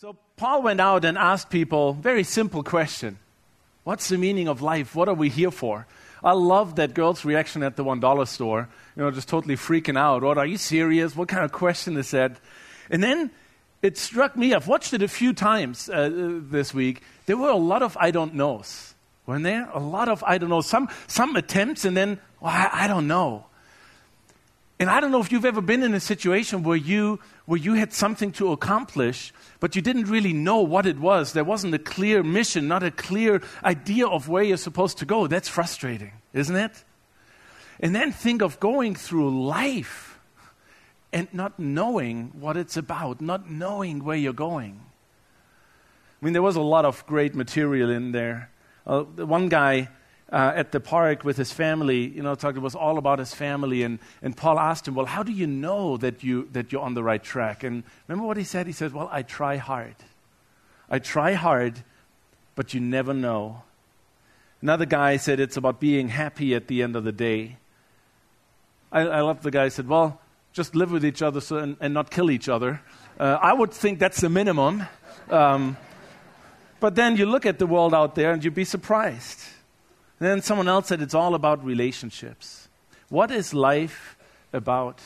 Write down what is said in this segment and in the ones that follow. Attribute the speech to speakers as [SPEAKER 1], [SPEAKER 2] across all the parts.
[SPEAKER 1] So Paul went out and asked people very simple question. What's the meaning of life? What are we here for? I love that girl's reaction at the $1 store, you know, just totally freaking out. What, are you serious? What kind of question is that? And then it struck me, I've watched it a few times uh, this week. There were a lot of I don't knows, weren't there? A lot of I don't know. Some, some attempts and then, well, I, I don't know. And I don't know if you've ever been in a situation where you, where you had something to accomplish, but you didn't really know what it was. There wasn't a clear mission, not a clear idea of where you're supposed to go. That's frustrating, isn't it? And then think of going through life and not knowing what it's about, not knowing where you're going. I mean, there was a lot of great material in there. Uh, one guy uh, at the park with his family, you know, talked, it was all about his family. And, and Paul asked him, Well, how do you know that, you, that you're on the right track? And remember what he said? He said, Well, I try hard. I try hard, but you never know. Another guy said it's about being happy at the end of the day. I, I love the guy said, Well, just live with each other so, and, and not kill each other. Uh, I would think that's the minimum. Um, but then you look at the world out there and you'd be surprised. And then someone else said it's all about relationships. What is life about?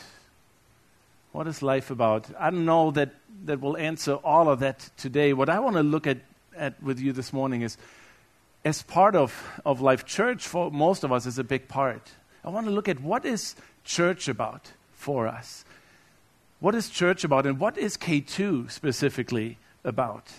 [SPEAKER 1] What is life about? I don't know that, that will answer all of that today. What I want to look at, at with you this morning is as part of, of Life Church, for most of us, is a big part. I want to look at what is church about for us. What is church about, and what is K2 specifically about?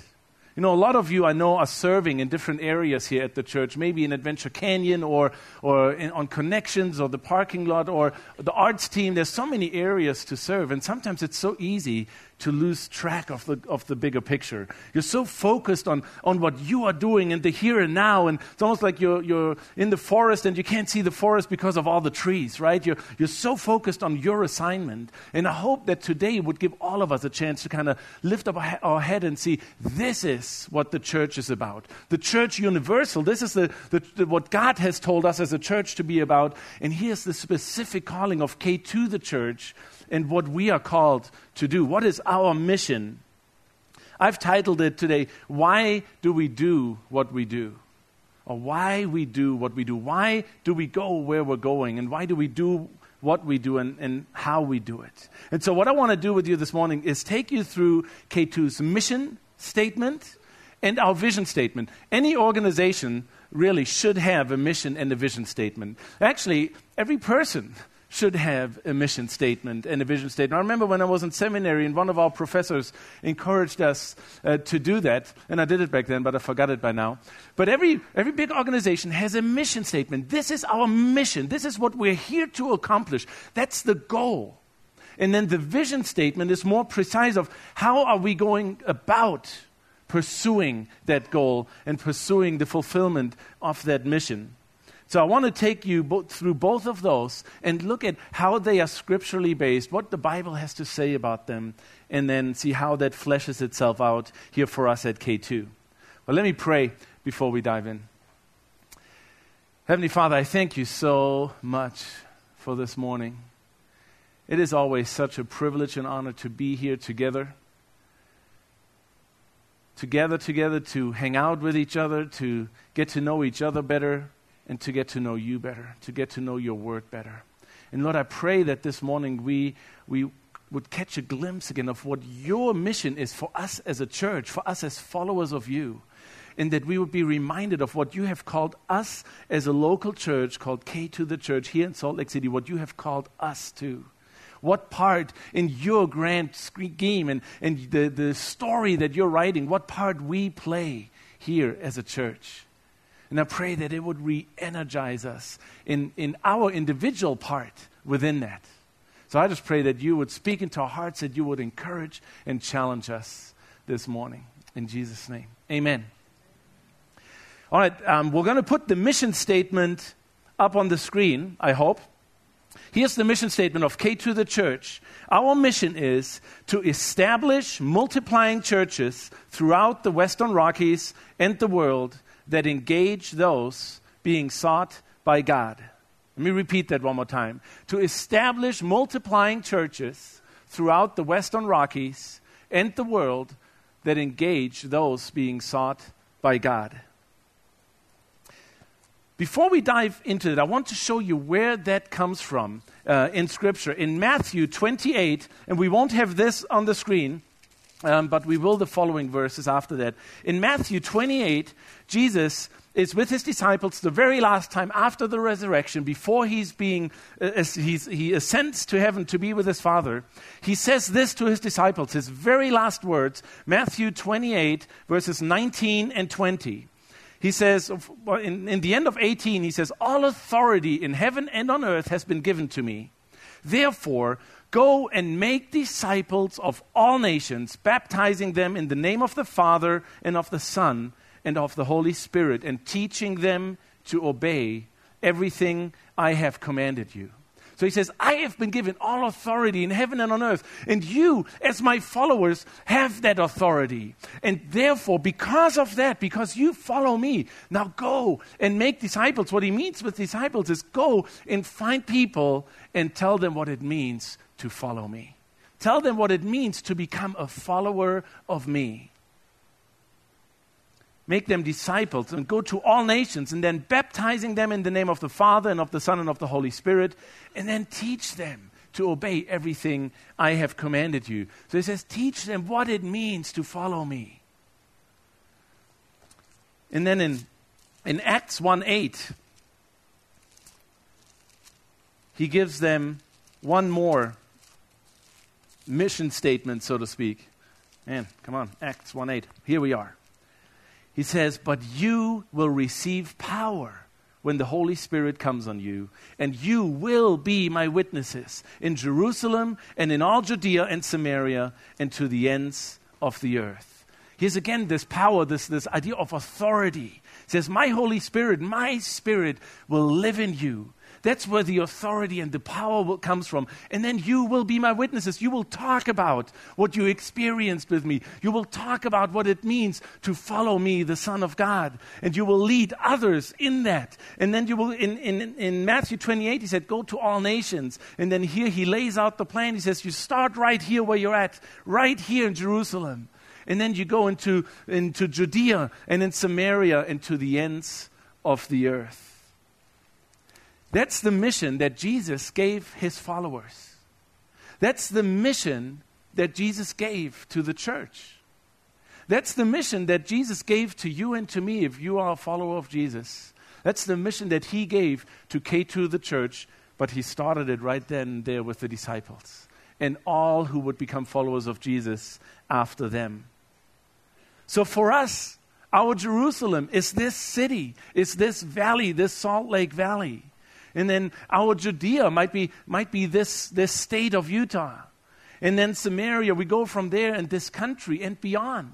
[SPEAKER 1] You know, a lot of you I know are serving in different areas here at the church, maybe in Adventure Canyon or, or in, on Connections or the parking lot or the arts team. There's so many areas to serve, and sometimes it's so easy to lose track of the, of the bigger picture. You're so focused on, on what you are doing in the here and now, and it's almost like you're, you're in the forest and you can't see the forest because of all the trees, right? You're, you're so focused on your assignment. And I hope that today would give all of us a chance to kind of lift up our, our head and see this is what the church is about. The church universal, this is the, the, the, what God has told us as a church to be about. And here's the specific calling of K2 the church and what we are called to do. What is our mission? I've titled it today, Why Do We Do What We Do? Or why we do what we do. Why do we go where we're going? And why do we do what we do and, and how we do it? And so, what I want to do with you this morning is take you through K2's mission statement and our vision statement. Any organization really should have a mission and a vision statement. Actually, every person should have a mission statement and a vision statement. I remember when I was in seminary and one of our professors encouraged us uh, to do that, and I did it back then, but I forgot it by now. But every, every big organization has a mission statement. This is our mission. This is what we're here to accomplish. That's the goal. And then the vision statement is more precise of how are we going about pursuing that goal and pursuing the fulfillment of that mission. So I want to take you through both of those and look at how they are scripturally based, what the Bible has to say about them, and then see how that fleshes itself out here for us at K2. Well, let me pray before we dive in. Heavenly Father, I thank you so much for this morning. It is always such a privilege and honor to be here together. Together, together, to hang out with each other, to get to know each other better, and to get to know you better, to get to know your word better. And Lord, I pray that this morning we, we would catch a glimpse again of what your mission is for us as a church, for us as followers of you. And that we would be reminded of what you have called us as a local church called K2 the Church here in Salt Lake City, what you have called us to. What part in your grand scheme and, and the, the story that you're writing, what part we play here as a church. And I pray that it would re energize us in, in our individual part within that. So I just pray that you would speak into our hearts, that you would encourage and challenge us this morning. In Jesus' name, amen. All right, um, we're going to put the mission statement up on the screen, I hope. Here's the mission statement of K2 the church. Our mission is to establish multiplying churches throughout the Western Rockies and the world that engage those being sought by God. Let me repeat that one more time. To establish multiplying churches throughout the Western Rockies and the world that engage those being sought by God. Before we dive into it, I want to show you where that comes from uh, in Scripture. In Matthew 28, and we won't have this on the screen, um, but we will the following verses after that. In Matthew 28, Jesus is with his disciples the very last time after the resurrection, before he's being, uh, he's, he ascends to heaven to be with his Father. He says this to his disciples, his very last words, Matthew 28, verses 19 and 20 he says, in, in the end of 18, he says, All authority in heaven and on earth has been given to me. Therefore, go and make disciples of all nations, baptizing them in the name of the Father and of the Son and of the Holy Spirit, and teaching them to obey everything I have commanded you. So he says, I have been given all authority in heaven and on earth. And you, as my followers, have that authority. And therefore, because of that, because you follow me, now go and make disciples. What he means with disciples is go and find people and tell them what it means to follow me. Tell them what it means to become a follower of me make them disciples and go to all nations and then baptizing them in the name of the Father and of the Son and of the Holy Spirit and then teach them to obey everything I have commanded you. So he says, teach them what it means to follow me. And then in, in Acts 1 8, he gives them one more mission statement, so to speak. Man, come on, Acts 1 8. Here we are. He says, But you will receive power when the Holy Spirit comes on you, and you will be my witnesses in Jerusalem and in all Judea and Samaria and to the ends of the earth. Here's again this power, this, this idea of authority. It says, My Holy Spirit, my Spirit will live in you. That's where the authority and the power comes from. And then you will be my witnesses. You will talk about what you experienced with me. You will talk about what it means to follow me, the Son of God. And you will lead others in that. And then you will, in, in, in Matthew 28, he said, Go to all nations. And then here he lays out the plan. He says, You start right here where you're at, right here in Jerusalem. And then you go into, into Judea and in Samaria and to the ends of the earth. That's the mission that Jesus gave his followers. That's the mission that Jesus gave to the church. That's the mission that Jesus gave to you and to me if you are a follower of Jesus. That's the mission that he gave to K2 the church, but he started it right then and there with the disciples and all who would become followers of Jesus after them. So for us, our Jerusalem is this city, is this valley, this Salt Lake Valley. And then our Judea might be, might be this, this state of Utah. And then Samaria, we go from there and this country and beyond.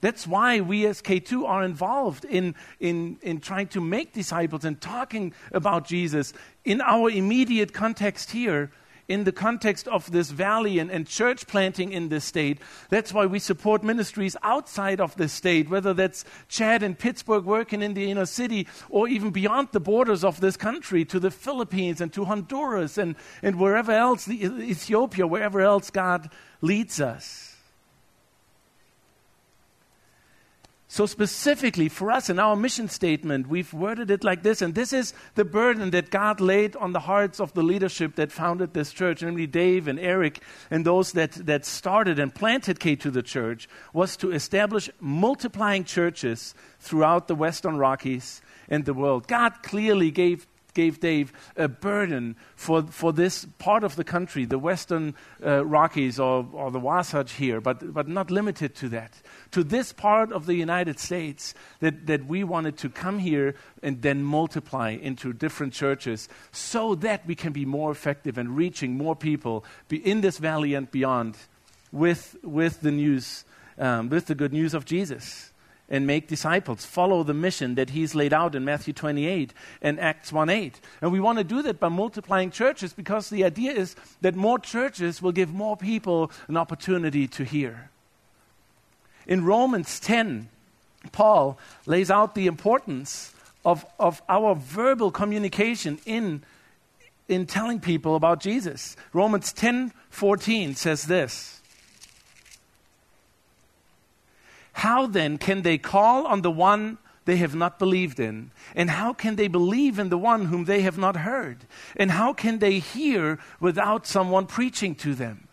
[SPEAKER 1] That's why we as K2 are involved in, in, in trying to make disciples and talking about Jesus in our immediate context here in the context of this valley and, and, church planting in this state. That's why we support ministries outside of the state, whether that's Chad and Pittsburgh working in the inner city or even beyond the borders of this country to the Philippines and to Honduras and, and wherever else, Ethiopia, wherever else God leads us. So, specifically for us in our mission statement, we've worded it like this, and this is the burden that God laid on the hearts of the leadership that founded this church, namely Dave and Eric and those that, that started and planted K2 the church, was to establish multiplying churches throughout the Western Rockies and the world. God clearly gave gave Dave a burden for, for this part of the country, the Western uh, Rockies or, or the Wasatch here, but, but not limited to that. To this part of the United States that, that we wanted to come here and then multiply into different churches so that we can be more effective and reaching more people in this valley and beyond with, with the news, um, with the good news of Jesus and make disciples. Follow the mission that he's laid out in Matthew 28 and Acts 1 8. And we want to do that by multiplying churches because the idea is that more churches will give more people an opportunity to hear. In Romans 10, Paul lays out the importance of, of our verbal communication in, in telling people about Jesus. Romans 10 14 says this. How then can they call on the one they have not believed in? And how can they believe in the one whom they have not heard? And how can they hear without someone preaching to them?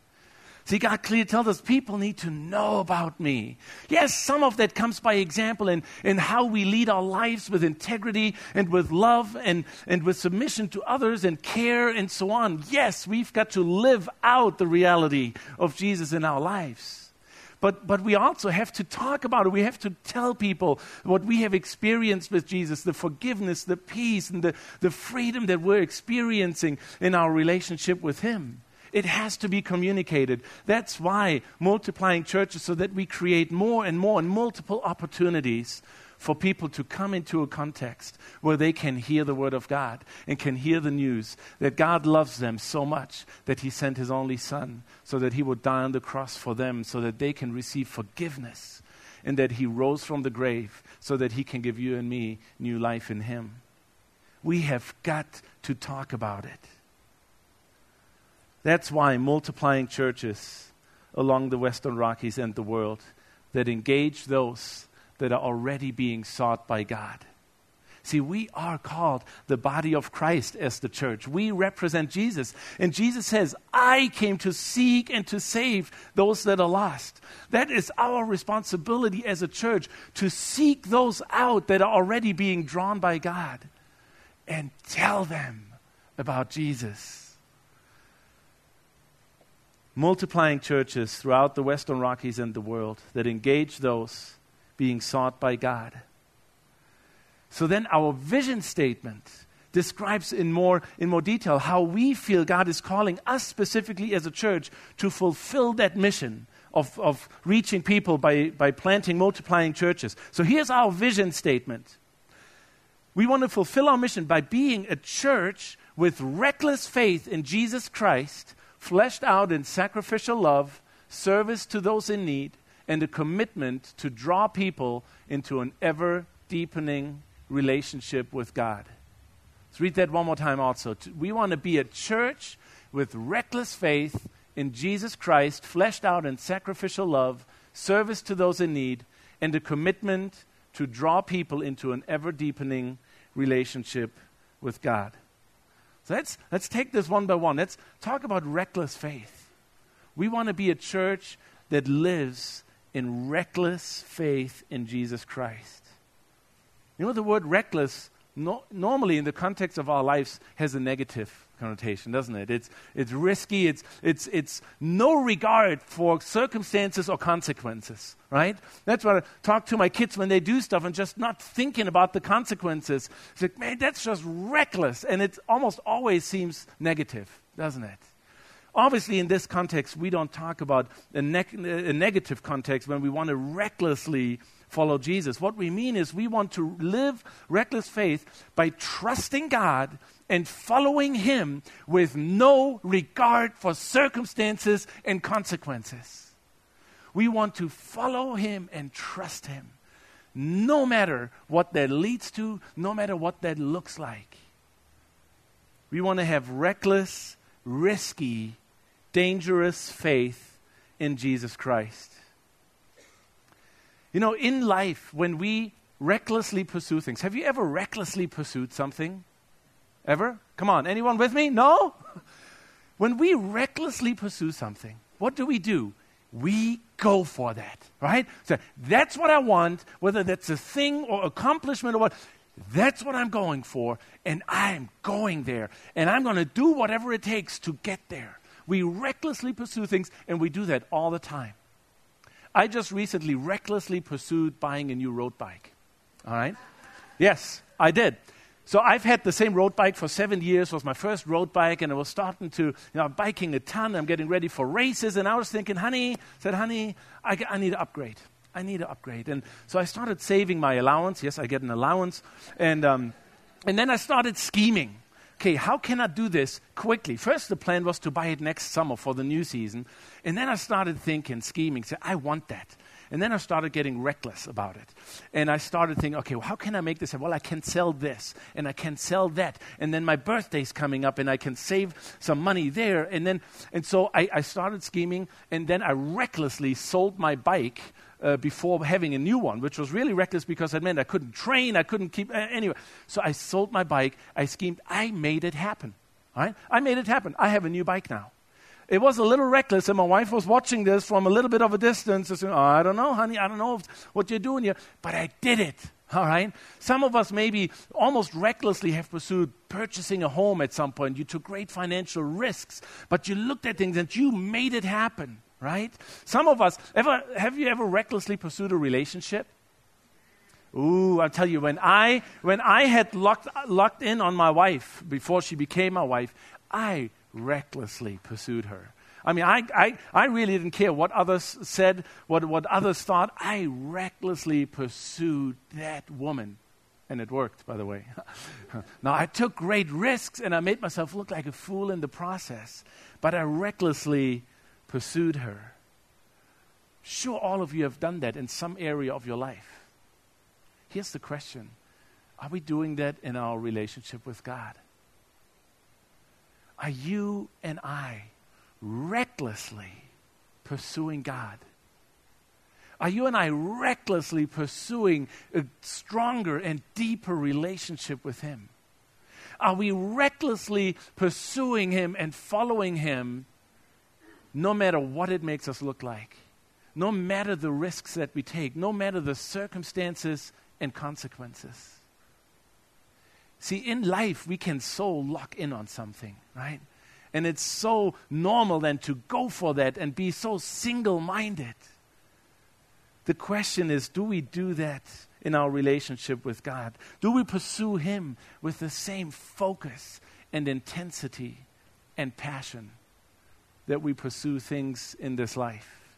[SPEAKER 1] See, God clearly tells us people need to know about me. Yes, some of that comes by example in, in how we lead our lives with integrity and with love and, and with submission to others and care and so on. Yes, we've got to live out the reality of Jesus in our lives. But, but we also have to talk about it. We have to tell people what we have experienced with Jesus the forgiveness, the peace, and the, the freedom that we're experiencing in our relationship with Him. It has to be communicated. That's why multiplying churches, so that we create more and more and multiple opportunities for people to come into a context where they can hear the Word of God and can hear the news that God loves them so much that He sent His only Son so that He would die on the cross for them, so that they can receive forgiveness, and that He rose from the grave so that He can give you and me new life in Him. We have got to talk about it. That's why multiplying churches along the Western Rockies and the world that engage those that are already being sought by God. See, we are called the body of Christ as the church. We represent Jesus. And Jesus says, I came to seek and to save those that are lost. That is our responsibility as a church to seek those out that are already being drawn by God and tell them about Jesus. Multiplying churches throughout the Western Rockies and the world that engage those being sought by God. So then our vision statement describes in more, in more detail how we feel God is calling us specifically as a church to fulfill that mission of, of reaching people by, by planting, multiplying churches. So here's our vision statement. We want to fulfill our mission by being a church with reckless faith in Jesus Christ, fleshed out in sacrificial love, service to those in need, and a commitment to draw people into an ever deepening relationship with God. Let's read that one more time also. We want to be a church with reckless faith in Jesus Christ, fleshed out in sacrificial love, service to those in need, and a commitment to draw people into an ever deepening relationship with God. So let's, let's take this one by one. Let's talk about reckless faith. We want to be a church that lives in reckless faith in Jesus Christ. You know, the word reckless, no, normally in the context of our lives, has a negative connotation, doesn't it? It's, it's risky, it's, it's, it's no regard for circumstances or consequences, right? That's what I talk to my kids when they do stuff and just not thinking about the consequences. It's like, man, that's just reckless. And it almost always seems negative, doesn't it? Obviously, in this context, we don't talk about a, a, negative context when we want to recklessly follow Jesus. What we mean is we want to live reckless faith by trusting God and following Him with no regard for circumstances and consequences. We want to follow Him and trust Him, no matter what that leads to, no matter what that looks like. We want to have reckless, risky dangerous faith in Jesus Christ. You know, in life, when we recklessly pursue things, have you ever recklessly pursued something? Ever? Come on, anyone with me? No? When we recklessly pursue something, what do we do? We go for that, right? So that's what I want, whether that's a thing or accomplishment or what. That's what I'm going for, and I'm going there. And I'm going to do whatever it takes to get there. We recklessly pursue things, and we do that all the time. I just recently recklessly pursued buying a new road bike. All right? Yes, I did. So I've had the same road bike for seven years. It was my first road bike, and I was starting to, you know, I'm biking a ton. I'm getting ready for races, and I was thinking, honey, said, honey, I, I need to upgrade. I need to upgrade. And so I started saving my allowance. Yes, I get an allowance. And, um, and then I started scheming okay, how can I do this quickly? First, the plan was to buy it next summer for the new season. And then I started thinking, scheming, say, I want that. And then I started getting reckless about it. And I started thinking, okay, well, how can I make this? Well, I can sell this and I can sell that. And then my birthday's coming up and I can save some money there. And then, and so I, I started scheming and then I recklessly sold my bike uh, before having a new one, which was really reckless because it meant I couldn't train, I couldn't keep. Uh, anyway, so I sold my bike, I schemed, I made it happen. Right? I made it happen. I have a new bike now. It was a little reckless, and my wife was watching this from a little bit of a distance. And saying, oh, I don't know, honey, I don't know what you're doing here, but I did it. All right? Some of us maybe almost recklessly have pursued purchasing a home at some point. You took great financial risks, but you looked at things and you made it happen right? Some of us, ever, have you ever recklessly pursued a relationship? Ooh, I'll tell you, when I, when I had locked, locked in on my wife before she became my wife, I recklessly pursued her. I mean, I, I, I really didn't care what others said, what, what others thought. I recklessly pursued that woman. And it worked, by the way. now, I took great risks and I made myself look like a fool in the process. But I recklessly pursued her. Sure, all of you have done that in some area of your life. Here's the question Are we doing that in our relationship with God? Are you and I recklessly pursuing God? Are you and I recklessly pursuing a stronger and deeper relationship with Him? Are we recklessly pursuing Him and following Him no matter what it makes us look like, no matter the risks that we take, no matter the circumstances and consequences. See, in life, we can so lock in on something, right? And it's so normal then to go for that and be so single minded. The question is do we do that in our relationship with God? Do we pursue Him with the same focus and intensity and passion? that we pursue things in this life.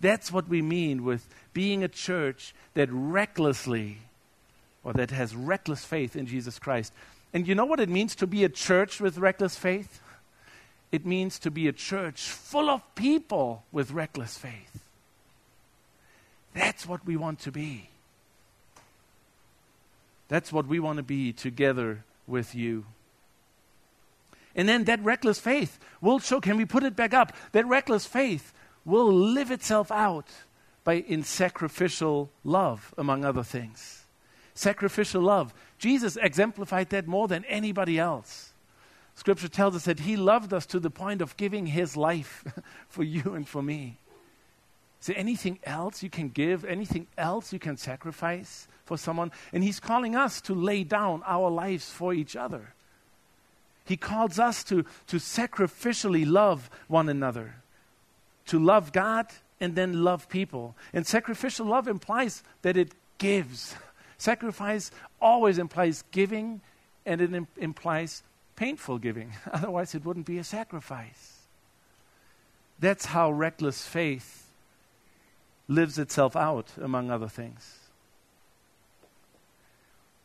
[SPEAKER 1] That's what we mean with being a church that recklessly, or that has reckless faith in Jesus Christ. And you know what it means to be a church with reckless faith? It means to be a church full of people with reckless faith. That's what we want to be. That's what we want to be together with you. And then that reckless faith will show, can we put it back up? That reckless faith will live itself out by in sacrificial love, among other things. Sacrificial love. Jesus exemplified that more than anybody else. Scripture tells us that he loved us to the point of giving his life for you and for me. Is there anything else you can give? Anything else you can sacrifice for someone? And he's calling us to lay down our lives for each other. He calls us to, to sacrificially love one another, to love God and then love people. And sacrificial love implies that it gives. Sacrifice always implies giving, and it Im- implies painful giving. Otherwise, it wouldn't be a sacrifice. That's how reckless faith lives itself out, among other things.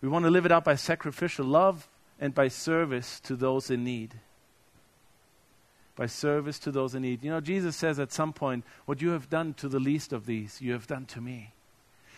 [SPEAKER 1] We want to live it out by sacrificial love, and by service to those in need. By service to those in need. You know, Jesus says at some point, What you have done to the least of these, you have done to me.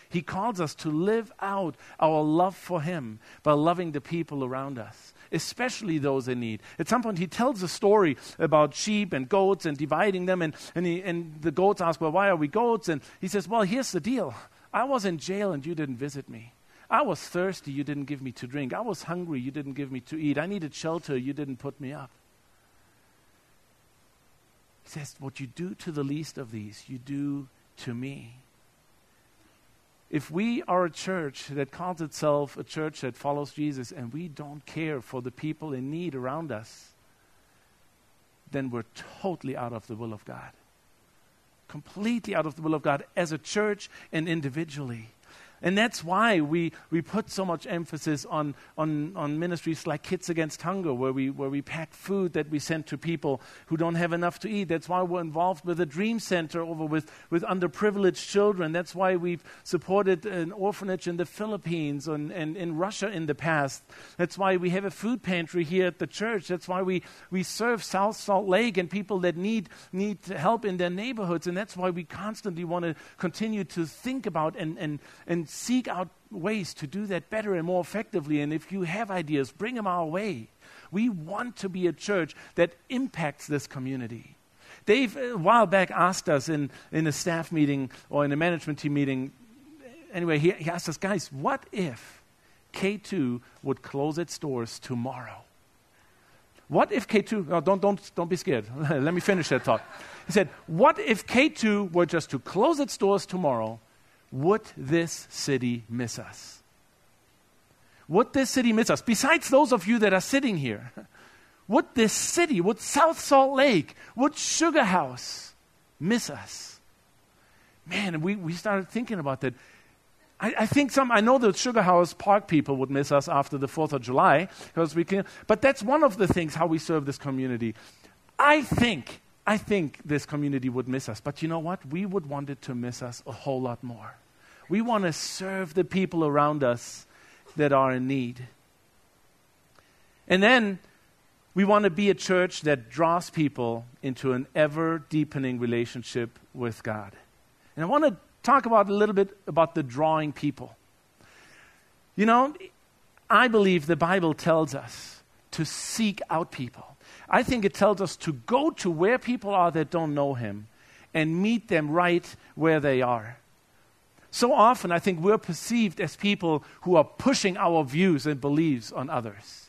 [SPEAKER 1] He calls us to live out our love for Him by loving the people around us, especially those in need. At some point, He tells a story about sheep and goats and dividing them, and, and, he, and the goats ask, Well, why are we goats? And He says, Well, here's the deal I was in jail and you didn't visit me. I was thirsty, you didn't give me to drink. I was hungry, you didn't give me to eat. I needed shelter, you didn't put me up. He says, What you do to the least of these, you do to me. If we are a church that calls itself a church that follows Jesus and we don't care for the people in need around us, then we're totally out of the will of God. Completely out of the will of God as a church and individually. And that's why we, we put so much emphasis on, on, on ministries like Kids Against Hunger, where we, where we pack food that we send to people who don't have enough to eat. That's why we're involved with a Dream Center over with, with underprivileged children. That's why we've supported an orphanage in the Philippines and, and in Russia in the past. That's why we have a food pantry here at the church. That's why we, we serve South Salt Lake and people that need, need help in their neighborhoods. And that's why we constantly want to continue to think about and, and, and seek out ways to do that better and more effectively. And if you have ideas, bring them our way. We want to be a church that impacts this community, Dave, a while back, asked us in, in a staff meeting or in a management team meeting, anyway, he, he asked us, guys, what if K2 would close its doors tomorrow? What if K2, oh, don't, don't, don't be scared. Let me finish that thought. He said, What if K2 were just to close its doors tomorrow? Would this city miss us? Would this city miss us? Besides those of you that are sitting here, would this city, would South Salt Lake, would Sugar House miss us? Man, we, we started thinking about that. I, I, think some, I know the Sugar House Park people would miss us after the 4th of July, because we can, but that's one of the things how we serve this community. I think, I think this community would miss us, but you know what? We would want it to miss us a whole lot more. We want to serve the people around us that are in need. And then we want to be a church that draws people into an ever deepening relationship with God. And I want to talk about a little bit about the drawing people. You know, I believe the Bible tells us to seek out people. I think it tells us to go to where people are that don't know Him and meet them right where they are. So often, I think we're perceived as people who are pushing our views and beliefs on others.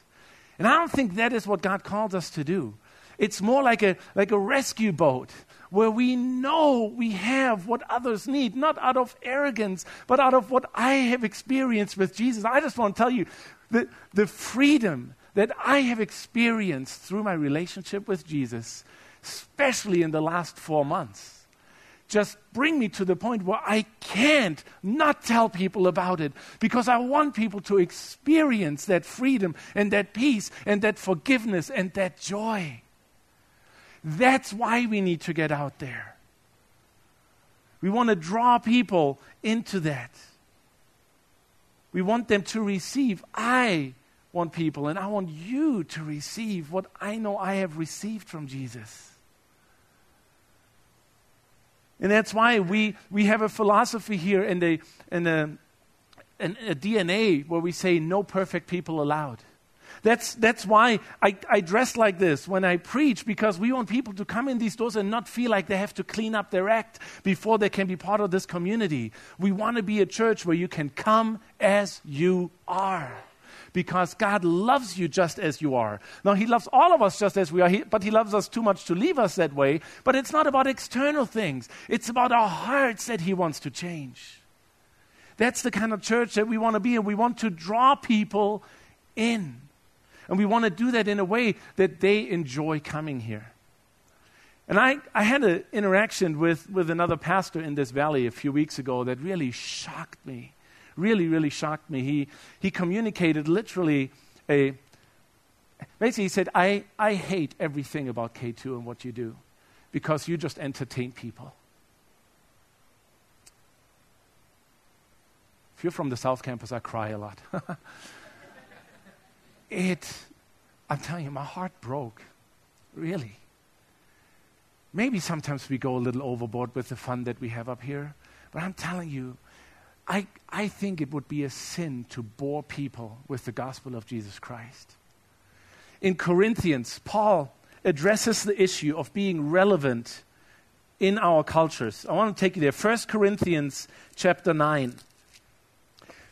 [SPEAKER 1] And I don't think that is what God calls us to do. It's more like a, like a rescue boat where we know we have what others need, not out of arrogance, but out of what I have experienced with Jesus. I just want to tell you the, the freedom that I have experienced through my relationship with Jesus, especially in the last four months just bring me to the point where I can't not tell people about it because I want people to experience that freedom and that peace and that forgiveness and that joy. That's why we need to get out there. We want to draw people into that. We want them to receive. I want people, and I want you to receive what I know I have received from Jesus. And that's why we, we have a philosophy here and a, and a, and a DNA where we say no perfect people allowed. That's, that's why I, I dress like this when I preach, because we want people to come in these doors and not feel like they have to clean up their act before they can be part of this community. We want to be a church where you can come as you are because God loves you just as you are. Now, He loves all of us just as we are, he, but He loves us too much to leave us that way. But it's not about external things, it's about our hearts that He wants to change. That's the kind of church that we want to be, and we want to draw people in. And we want to do that in a way that they enjoy coming here. And I, I had an interaction with, with another pastor in this valley a few weeks ago that really shocked me really, really shocked me. He, he communicated literally a, basically, he said, I, I hate everything about K2 and what you do because you just entertain people. If you're from the South Campus, I cry a lot. it, I'm telling you, my heart broke. Really. Maybe sometimes we go a little overboard with the fun that we have up here, but I'm telling you, I, I think it would be a sin to bore people with the gospel of Jesus Christ. In Corinthians, Paul addresses the issue of being relevant in our cultures. I want to take you there. 1 Corinthians chapter 9.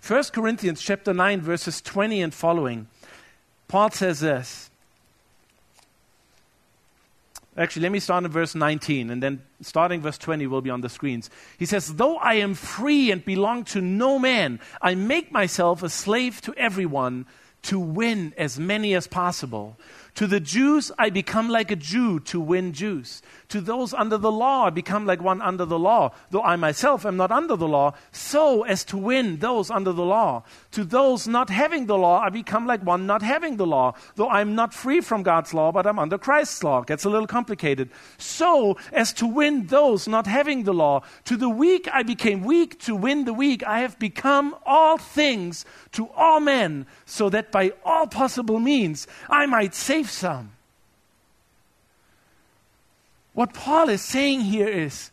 [SPEAKER 1] 1 Corinthians chapter 9, verses 20 and following. Paul says this Actually, let me start in verse 19, and then starting verse 20 will be on the screens. He says, Though I am free and belong to no man, I make myself a slave to everyone to win as many as possible. To the Jews, I become like a Jew to win Jews. To those under the law, I become like one under the law, though I myself am not under the law, so as to win those under the law. To those not having the law, I become like one not having the law, though I'm not free from God's law, but I'm under Christ's law. Gets a little complicated. So as to win those not having the law. To the weak, I became weak to win the weak. I have become all things to all men, so that by all possible means I might save some. What Paul is saying here is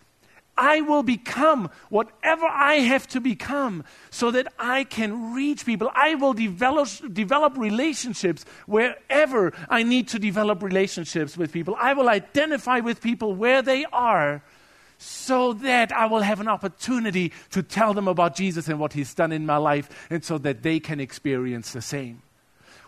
[SPEAKER 1] I will become whatever I have to become so that I can reach people. I will develop, develop relationships wherever I need to develop relationships with people. I will identify with people where they are so that I will have an opportunity to tell them about Jesus and what He's done in my life, and so that they can experience the same.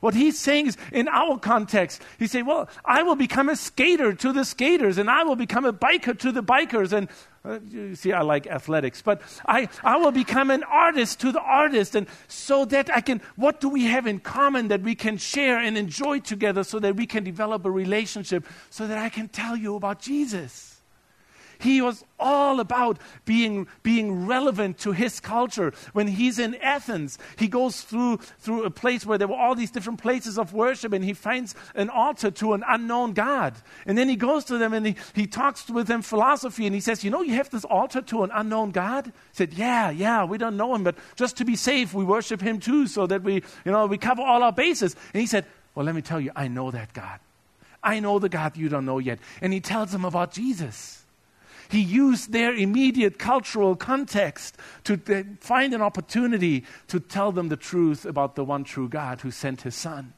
[SPEAKER 1] What he's saying is, in our context, he's saying, Well, I will become a skater to the skaters, and I will become a biker to the bikers. And uh, you see, I like athletics, but I, I will become an artist to the artist. And so that I can, what do we have in common that we can share and enjoy together so that we can develop a relationship so that I can tell you about Jesus? He was all about being, being relevant to his culture. When he's in Athens, he goes through, through a place where there were all these different places of worship and he finds an altar to an unknown God. And then he goes to them and he, he talks with them philosophy and he says, You know, you have this altar to an unknown God? He said, Yeah, yeah, we don't know him, but just to be safe, we worship him too so that we, you know, we cover all our bases. And he said, Well, let me tell you, I know that God. I know the God you don't know yet. And he tells them about Jesus. He used their immediate cultural context to find an opportunity to tell them the truth about the one true God who sent his son.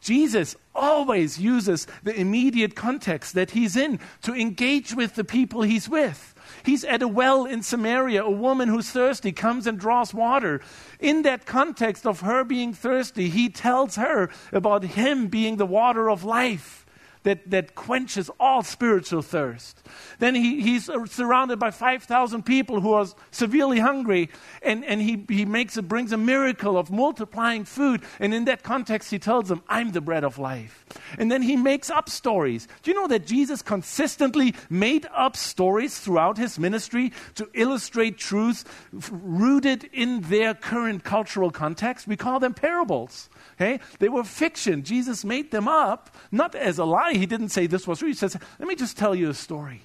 [SPEAKER 1] Jesus always uses the immediate context that he's in to engage with the people he's with. He's at a well in Samaria. A woman who's thirsty comes and draws water. In that context of her being thirsty, he tells her about him being the water of life that, that quenches all spiritual thirst. Then he, he's surrounded by 5,000 people who are severely hungry, and, and he, he makes brings a miracle of multiplying food. And in that context, he tells them, I'm the bread of life. And then he makes up stories. Do you know that Jesus consistently made up stories throughout his ministry to illustrate truths rooted in their current cultural context? We call them parables. Okay? They were fiction. Jesus made them up, not as a lie. He didn't say this was true. He says, Let me just tell you a story.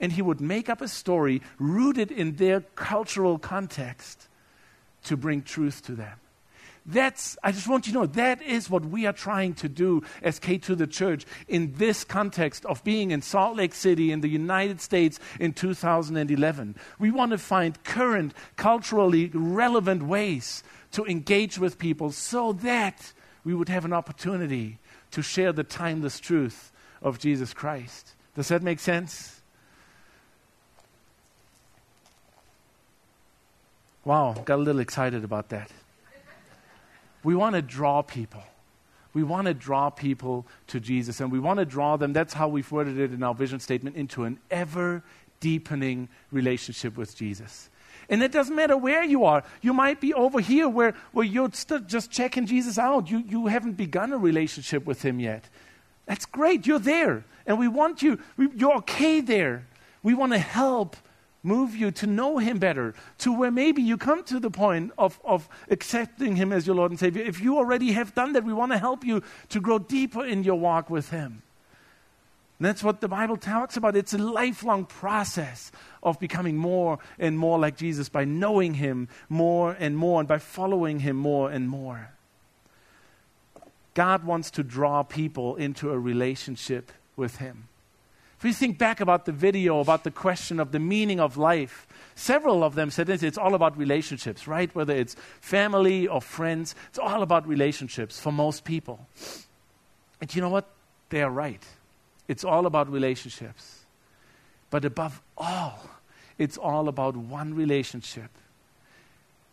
[SPEAKER 1] And he would make up a story rooted in their cultural context to bring truth to them. That's, I just want you to know, that is what we are trying to do as K2 the Church in this context of being in Salt Lake City in the United States in 2011. We want to find current, culturally relevant ways to engage with people so that we would have an opportunity to share the timeless truth of Jesus Christ. Does that make sense? Wow, got a little excited about that. We want to draw people. We want to draw people to Jesus, and we want to draw them, that's how we've worded it in our vision statement, into an ever deepening relationship with Jesus. And it doesn't matter where you are. You might be over here where, where you're still just checking Jesus out. You, you haven't begun a relationship with him yet. That's great. You're there. And we want you, we, you're okay there. We want to help move you to know him better, to where maybe you come to the point of, of accepting him as your Lord and Savior. If you already have done that, we want to help you to grow deeper in your walk with him. And that's what the Bible talks about. It's a lifelong process of becoming more and more like Jesus by knowing Him more and more and by following Him more and more. God wants to draw people into a relationship with Him. If you think back about the video about the question of the meaning of life, several of them said this it's all about relationships, right? Whether it's family or friends, it's all about relationships for most people. And you know what? They are right. It's all about relationships. But above all, it's all about one relationship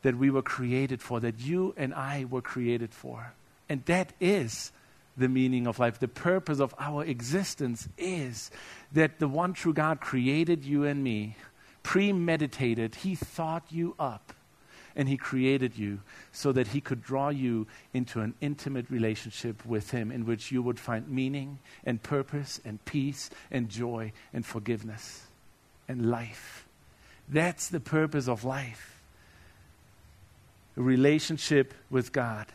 [SPEAKER 1] that we were created for, that you and I were created for. And that is the meaning of life. The purpose of our existence is that the one true God created you and me, premeditated, He thought you up and He created you so that He could draw you into an intimate relationship with Him in which you would find meaning and purpose and peace and joy and forgiveness and life. That's the purpose of life a relationship with God.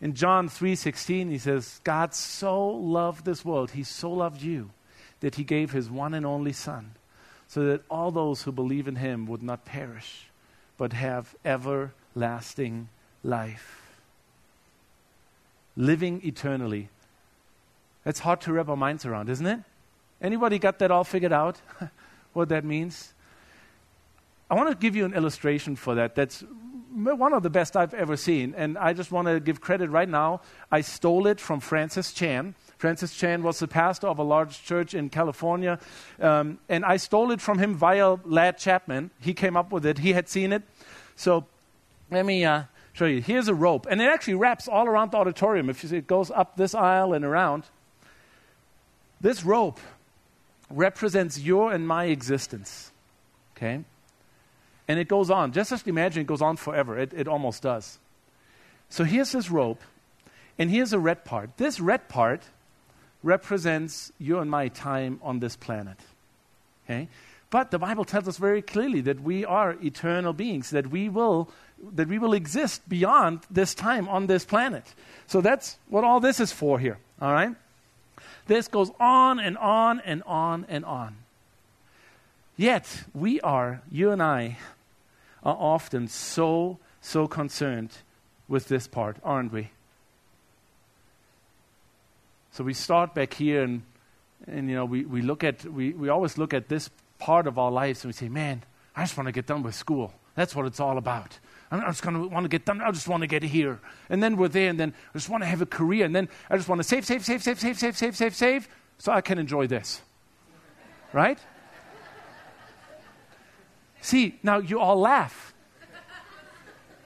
[SPEAKER 1] In John 3:16 he says God so loved this world he so loved you that he gave his one and only son so that all those who believe in him would not perish but have everlasting life. Living eternally. That's hard to wrap our minds around, isn't it? Anybody got that all figured out? what that means? I want to give you an illustration for that. That's one of the best I've ever seen. And I just want to give credit right now. I stole it from Francis Chan. Francis Chan was the pastor of a large church in California. Um, and I stole it from him via Lad Chapman. He came up with it, he had seen it. So let me uh, show you. Here's a rope. And it actually wraps all around the auditorium. If see, it goes up this aisle and around. This rope represents your and my existence. Okay? And it goes on. Just imagine it goes on forever. It, it almost does. So here's this rope, and here's a red part. This red part represents you and my time on this planet. Okay? But the Bible tells us very clearly that we are eternal beings, that we will that we will exist beyond this time on this planet. So that's what all this is for here. All right? This goes on and on and on and on. Yet, we are, you and I, are often so, so concerned with this part, aren't we? So we start back here and, and you know, we, we look at, we, we always look at this part of our lives and we say, man, I just want to get done with school. That's what it's all about. I'm just going to want to get done. I just want to get here. And then we're there, and then I just want to have a career. And then I just want to save, save, save, save, save, save, save, save, save, so I can enjoy this. Right? See, now you all laugh.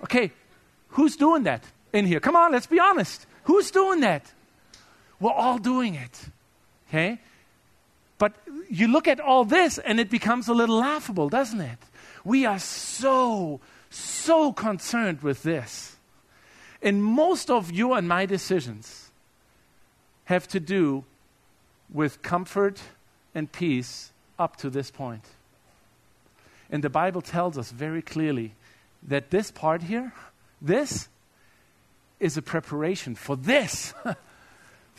[SPEAKER 1] Okay, who's doing that in here? Come on, let's be honest. Who's doing that? We're all doing it. Okay? But you look at all this and it becomes a little laughable, doesn't it? We are so, so concerned with this. And most of you and my decisions have to do with comfort and peace up to this point. And the Bible tells us very clearly that this part here, this, is a preparation for this.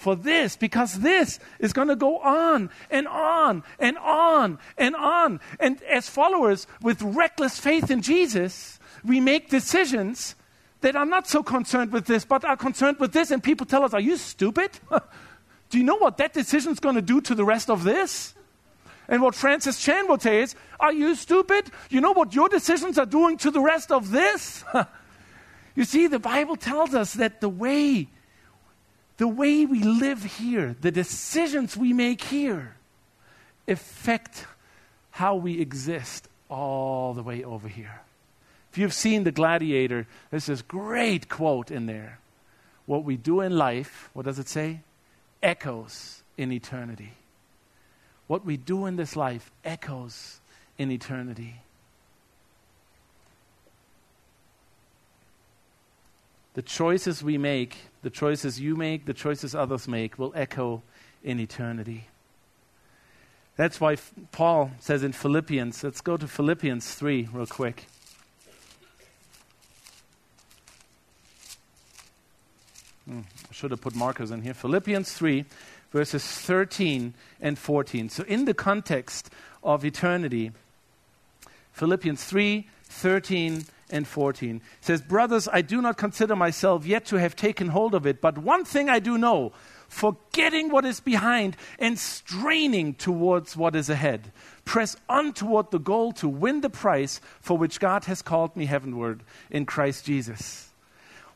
[SPEAKER 1] for this, because this is going to go on and on and on and on. And as followers with reckless faith in Jesus, we make decisions that are not so concerned with this, but are concerned with this. And people tell us, Are you stupid? do you know what that decision is going to do to the rest of this? And what Francis Chan will say is, Are you stupid? You know what your decisions are doing to the rest of this? you see, the Bible tells us that the way, the way we live here, the decisions we make here, affect how we exist all the way over here. If you've seen The Gladiator, there's this great quote in there. What we do in life, what does it say? Echoes in eternity what we do in this life echoes in eternity. The choices we make, the choices you make, the choices others make, will echo in eternity. That's why Paul says in Philippians, let's go to Philippians 3 real quick. Hmm, I should have put markers in here. Philippians 3, verses 13 and 14. So, in the context of eternity, Philippians 3 13 and 14 says, Brothers, I do not consider myself yet to have taken hold of it, but one thing I do know, forgetting what is behind and straining towards what is ahead. Press on toward the goal to win the prize for which God has called me heavenward in Christ Jesus.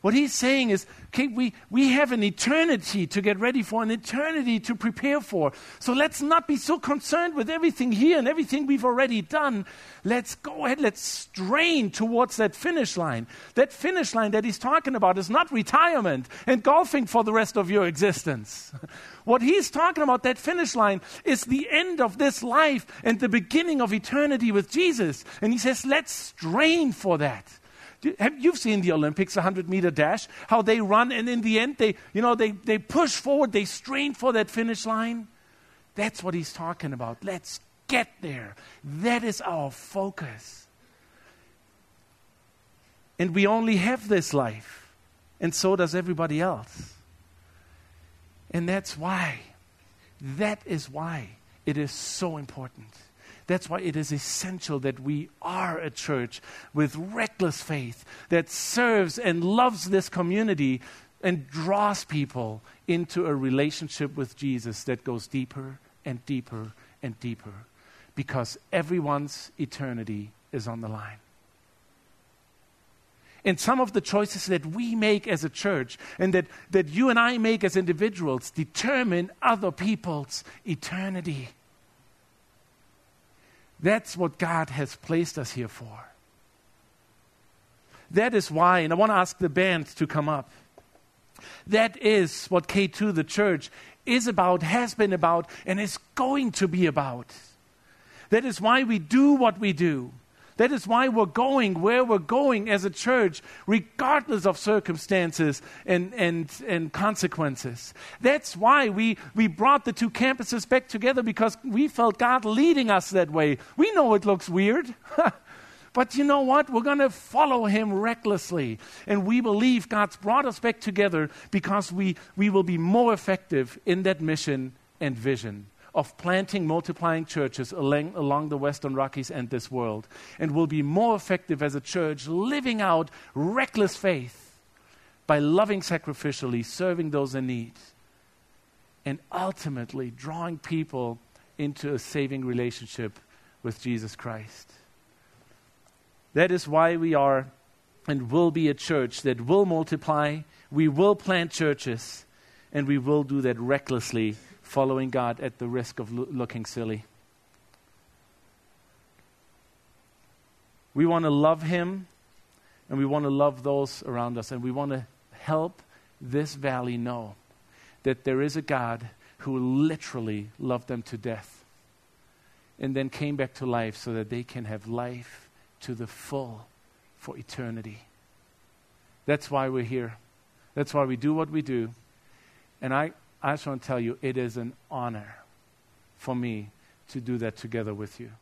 [SPEAKER 1] What he's saying is, okay, we, we have an eternity to get ready for, an eternity to prepare for. So let's not be so concerned with everything here and everything we've already done. Let's go ahead, let's strain towards that finish line. That finish line that he's talking about is not retirement and golfing for the rest of your existence. what he's talking about, that finish line, is the end of this life and the beginning of eternity with Jesus. And he says, let's strain for that. You've seen the Olympics, 100 meter dash, how they run, and in the end, they, you know, they, they push forward, they strain for that finish line. That's what he's talking about. Let's get there. That is our focus. And we only have this life, and so does everybody else. And that's why, that is why it is so important that's why it is essential that we are a church with reckless faith that serves and loves this community and draws people into a relationship with Jesus that goes deeper and deeper and deeper because everyone's eternity is on the line. And some of the choices that we make as a church and that, that you and I make as individuals determine other people's eternity. That's what God has placed us here for. That is why, and I want to ask the band to come up. That is what K2, the church, is about, has been about, and is going to be about. That is why we do what we do. That is why we're going where we're going as a church, regardless of circumstances and, and, and consequences. That's why we, we brought the two campuses back together because we felt God leading us that way. We know it looks weird. But you know what? We're going to follow him recklessly. And we believe God's brought us back together because we, we will be more effective in that mission and vision of planting, multiplying churches along, along the Western Rockies and this world. And will be more effective as a church living out reckless faith by loving sacrificially, serving those in need, and ultimately drawing people into a saving relationship with Jesus Christ. That is why we are and will be a church that will multiply, we will plant churches, and we will do that recklessly, following God at the risk of lo- looking silly. We want to love Him, and we want to love those around us, and we want to help this valley know that there is a God who literally loved them to death and then came back to life so that they can have life to the full for eternity. That's why we're here. That's why we do what we do. And I, I just want to tell you, it is an honor for me to do that together with you.